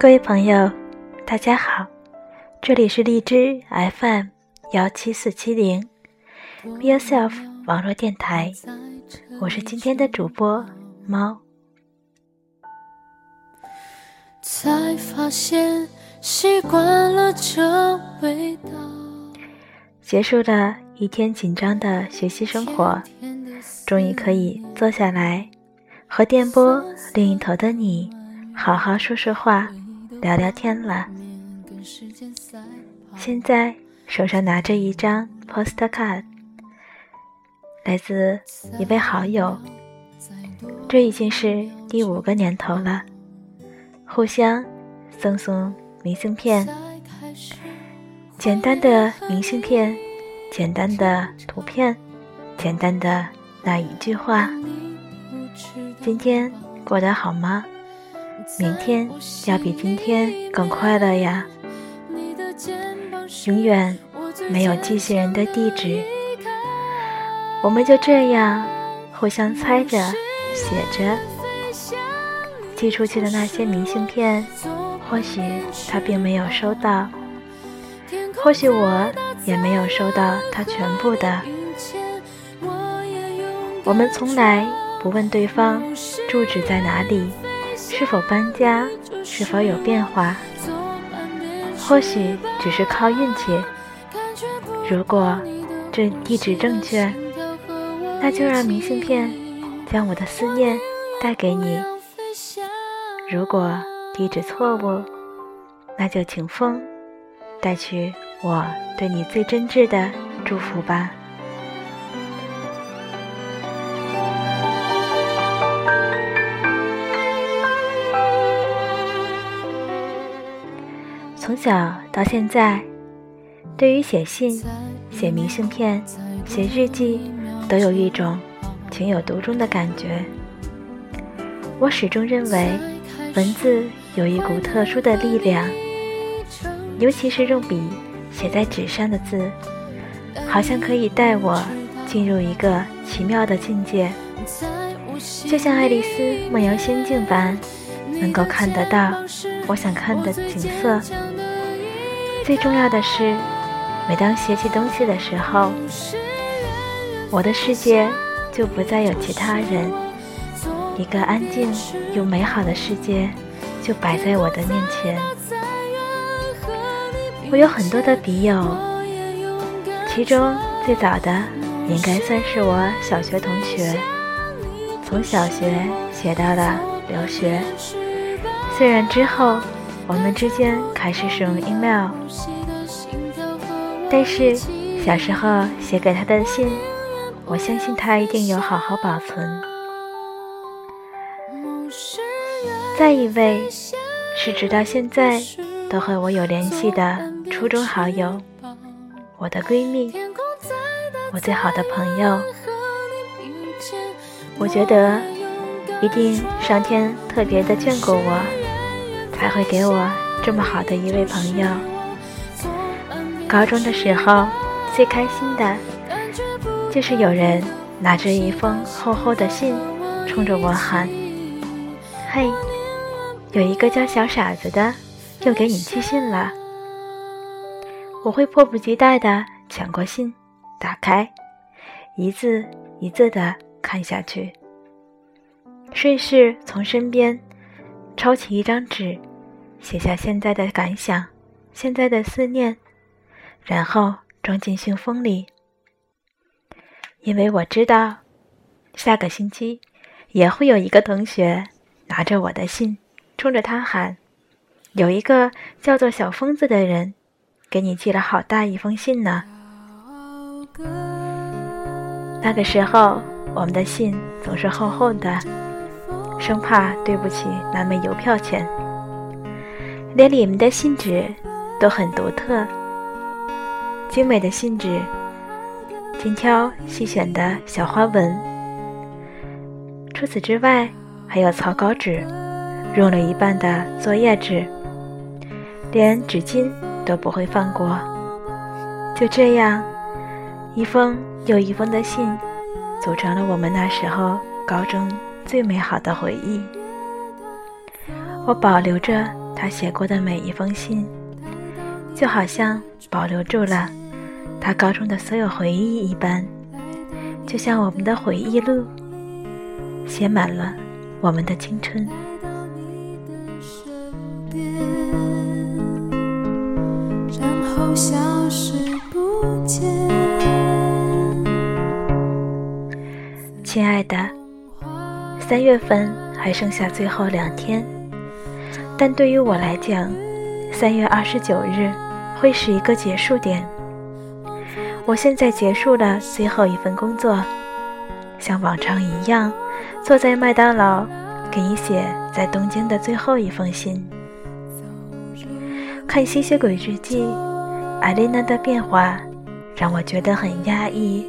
各位朋友，大家好，这里是荔枝 FM 幺七四七零，Be Yourself 网络电台，我是今天的主播猫。才发现习惯了这味道。结束了一天紧张的学习生活，终于可以坐下来，和电波另一头的你好好说说话。聊聊天了。现在手上拿着一张 postcard，来自一位好友。这已经是第五个年头了，互相赠送明信片，简单的明信片，简单的图片，简单的那一句话。今天过得好吗？明天要比今天更快乐呀！永远没有寄信人的地址，我们就这样互相猜着写着，寄出去的那些明信片，或许他并没有收到，或许我也没有收到他全部的。我们从来不问对方住址在哪里。是否搬家？是否有变化？或许只是靠运气。如果这地址正确，那就让明信片将我的思念带给你；如果地址错误，那就请风带去我对你最真挚的祝福吧。从小到现在，对于写信、写明信片、写日记，都有一种情有独钟的感觉。我始终认为，文字有一股特殊的力量，尤其是用笔写在纸上的字，好像可以带我进入一个奇妙的境界，就像《爱丽丝梦游仙境》般，能够看得到我想看的景色。最重要的是，每当写起东西的时候，我的世界就不再有其他人，一个安静又美好的世界就摆在我的面前。我有很多的笔友，其中最早的应该算是我小学同学，从小学写到了留学，虽然之后。我们之间开始使用 email，但是小时候写给他的信，我相信他一定有好好保存。再一位是直到现在都和我有联系的初中好友，我的闺蜜，我最好的朋友。我觉得一定上天特别的眷顾我。才会给我这么好的一位朋友。高中的时候，最开心的，就是有人拿着一封厚厚的信，冲着我喊：“嘿，有一个叫小傻子的，又给你寄信了。”我会迫不及待地抢过信，打开，一字一字的看下去，顺势从身边抄起一张纸。写下现在的感想，现在的思念，然后装进信封里。因为我知道，下个星期也会有一个同学拿着我的信，冲着他喊：“有一个叫做小疯子的人，给你寄了好大一封信呢。”那个时候，我们的信总是厚厚的，生怕对不起那枚邮票钱。连里面的信纸都很独特，精美的信纸，精挑细选的小花纹。除此之外，还有草稿纸，用了一半的作业纸，连纸巾都不会放过。就这样，一封又一封的信，组成了我们那时候高中最美好的回忆。我保留着。他写过的每一封信，就好像保留住了他高中的所有回忆一般，就像我们的回忆录，写满了我们的青春。然后消失不见。亲爱的，三月份还剩下最后两天，但对于我来讲，三月二十九日会是一个结束点。我现在结束了最后一份工作，像往常一样，坐在麦当劳，给你写在东京的最后一封信。看《吸血鬼日记》，艾琳娜的变化让我觉得很压抑，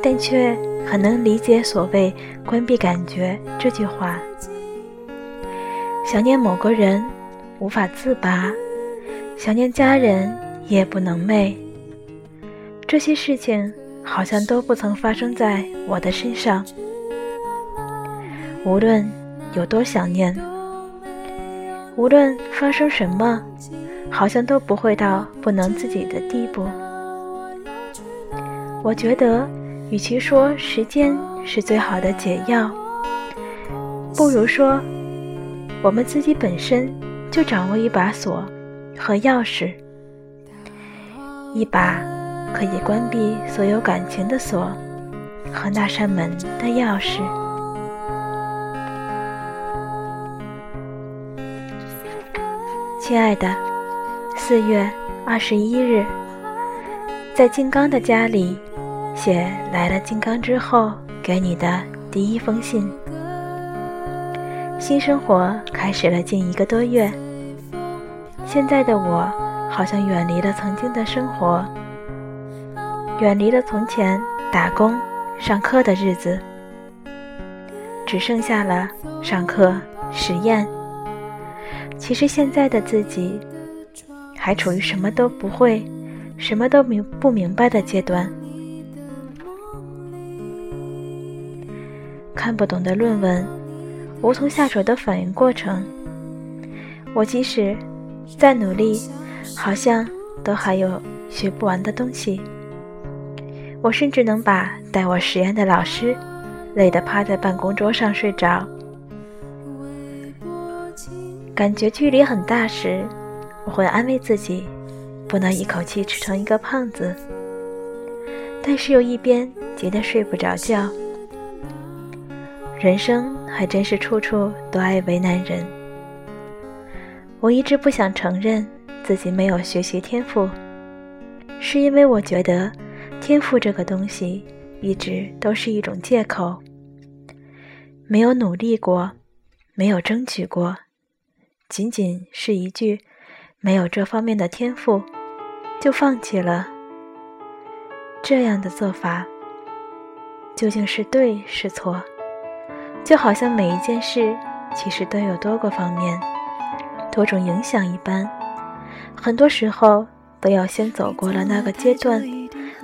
但却很能理解所谓“关闭感觉”这句话。想念某个人，无法自拔；想念家人，夜不能寐。这些事情好像都不曾发生在我的身上。无论有多想念。无论发生什么，好像都不会到不能自己的地步。我觉得，与其说时间是最好的解药，不如说，我们自己本身就掌握一把锁和钥匙，一把可以关闭所有感情的锁和那扇门的钥匙。亲爱的，四月二十一日，在金刚的家里，写来了金刚之后给你的第一封信。新生活开始了近一个多月，现在的我好像远离了曾经的生活，远离了从前打工、上课的日子，只剩下了上课、实验。其实现在的自己，还处于什么都不会、什么都明不明白的阶段。看不懂的论文，无从下手的反应过程，我即使再努力，好像都还有学不完的东西。我甚至能把带我实验的老师累得趴在办公桌上睡着。感觉距离很大时，我会安慰自己，不能一口气吃成一个胖子。但是又一边急得睡不着觉。人生还真是处处都爱为难人。我一直不想承认自己没有学习天赋，是因为我觉得天赋这个东西一直都是一种借口。没有努力过，没有争取过。仅仅是一句“没有这方面的天赋”，就放弃了。这样的做法究竟是对是错？就好像每一件事其实都有多个方面、多种影响一般，很多时候都要先走过了那个阶段，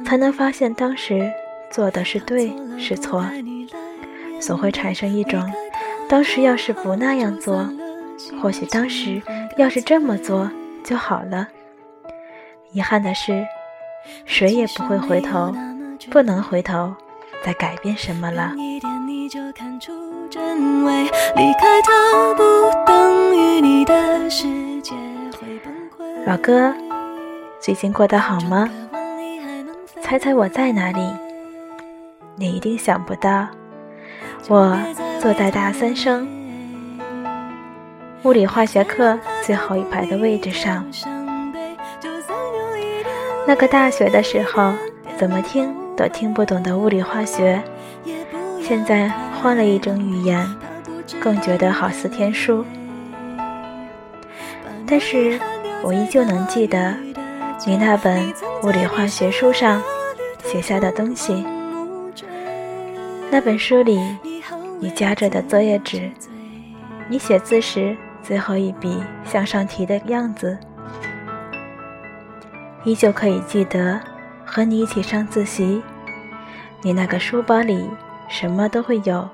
才能发现当时做的是对是错，总会产生一种当时要是不那样做。或许当时要是这么做就好了。遗憾的是，谁也不会回头，不能回头再改变什么了。认为离开他不等于你的世界会崩溃老哥，最近过得好吗？猜猜我在哪里？你一定想不到，我坐在大三生。物理化学课最后一排的位置上，那个大学的时候怎么听都听不懂的物理化学，现在换了一种语言，更觉得好似天书。但是我依旧能记得你那本物理化学书上写下的东西。那本书里你夹着的作业纸，你写字时。最后一笔向上提的样子，依旧可以记得和你一起上自习。你那个书包里什么都会有：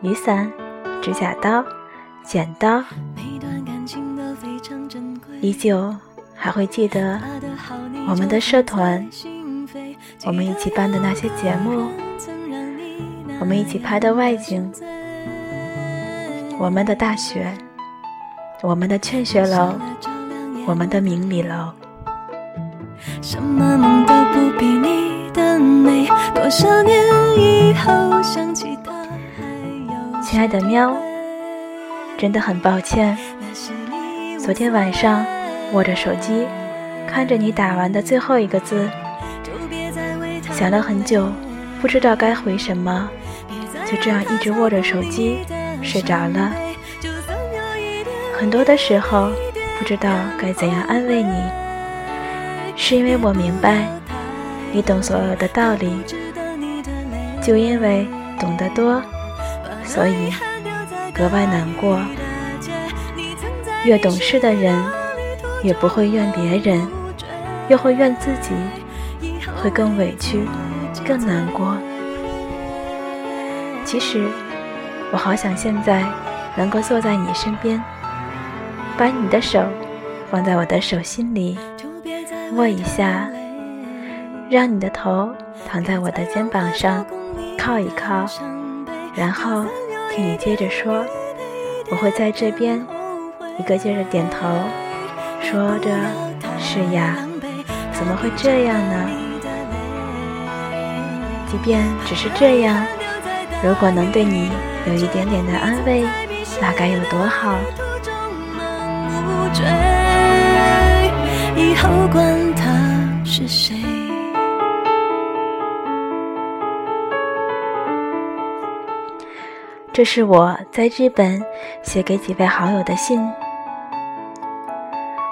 雨伞、指甲刀、剪刀。依旧还会记得我们的社团，我们一起办的那些节目，我们一起拍的外景，我们的大学，我们的劝学楼，我们的明理楼。什么梦都不比你的美。多少年以后想起他亲爱的喵，真的很抱歉。昨天晚上握着手机，看着你打完的最后一个字，想了很久，不知道该回什么，就这样一直握着手机睡着了。很多的时候不知道该怎样安慰你，是因为我明白你懂所有的道理，就因为懂得多，所以格外难过。越懂事的人，越不会怨别人，越会怨自己，会更委屈，更难过。其实，我好想现在能够坐在你身边，把你的手放在我的手心里，握一下，让你的头躺在我的肩膀上，靠一靠，然后听你接着说，我会在这边。一个劲儿点头，说着：“是呀，怎么会这样呢？即便只是这样，如果能对你有一点点的安慰，那该有多好。”以后管他是谁。这是我在日本写给几位好友的信。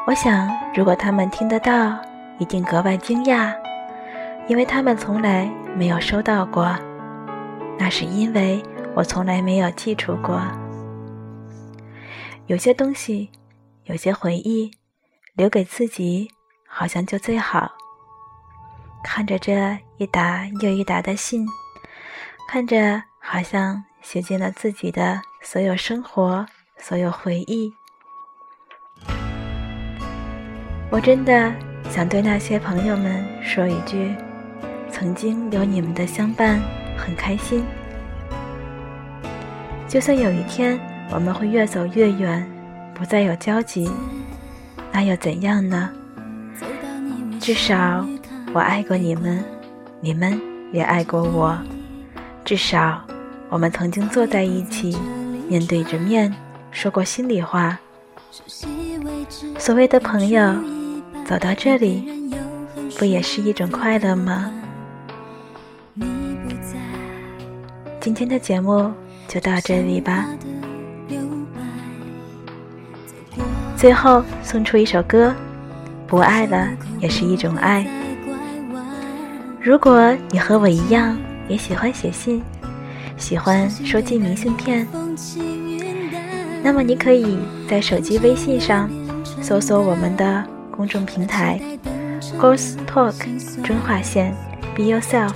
我想，如果他们听得到，一定格外惊讶，因为他们从来没有收到过。那是因为我从来没有寄出过。有些东西，有些回忆，留给自己，好像就最好。看着这一沓又一沓的信，看着好像写进了自己的所有生活，所有回忆。我真的想对那些朋友们说一句：曾经有你们的相伴，很开心。就算有一天我们会越走越远，不再有交集，那又怎样呢？至少我爱过你们，你们也爱过我。至少我们曾经坐在一起，面对着面说过心里话。所谓的朋友。走到这里，不也是一种快乐吗？今天的节目就到这里吧。最后送出一首歌，《不爱了也是一种爱》。如果你和我一样也喜欢写信，喜欢收集明信片，那么你可以在手机微信上搜索我们的。公众平台 Ghost Talk 真话线 Be Yourself，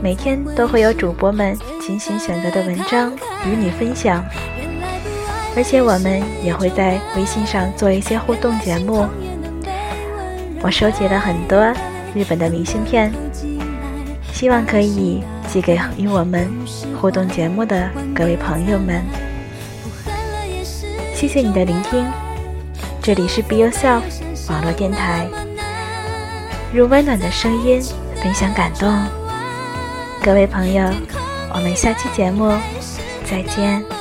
每天都会有主播们精心选择的文章与你分享，而且我们也会在微信上做一些互动节目。我收集了很多日本的明信片，希望可以寄给与我们互动节目的各位朋友们。谢谢你的聆听。这里是 Be Yourself 网络电台，用温暖的声音分享感动。各位朋友，我们下期节目再见。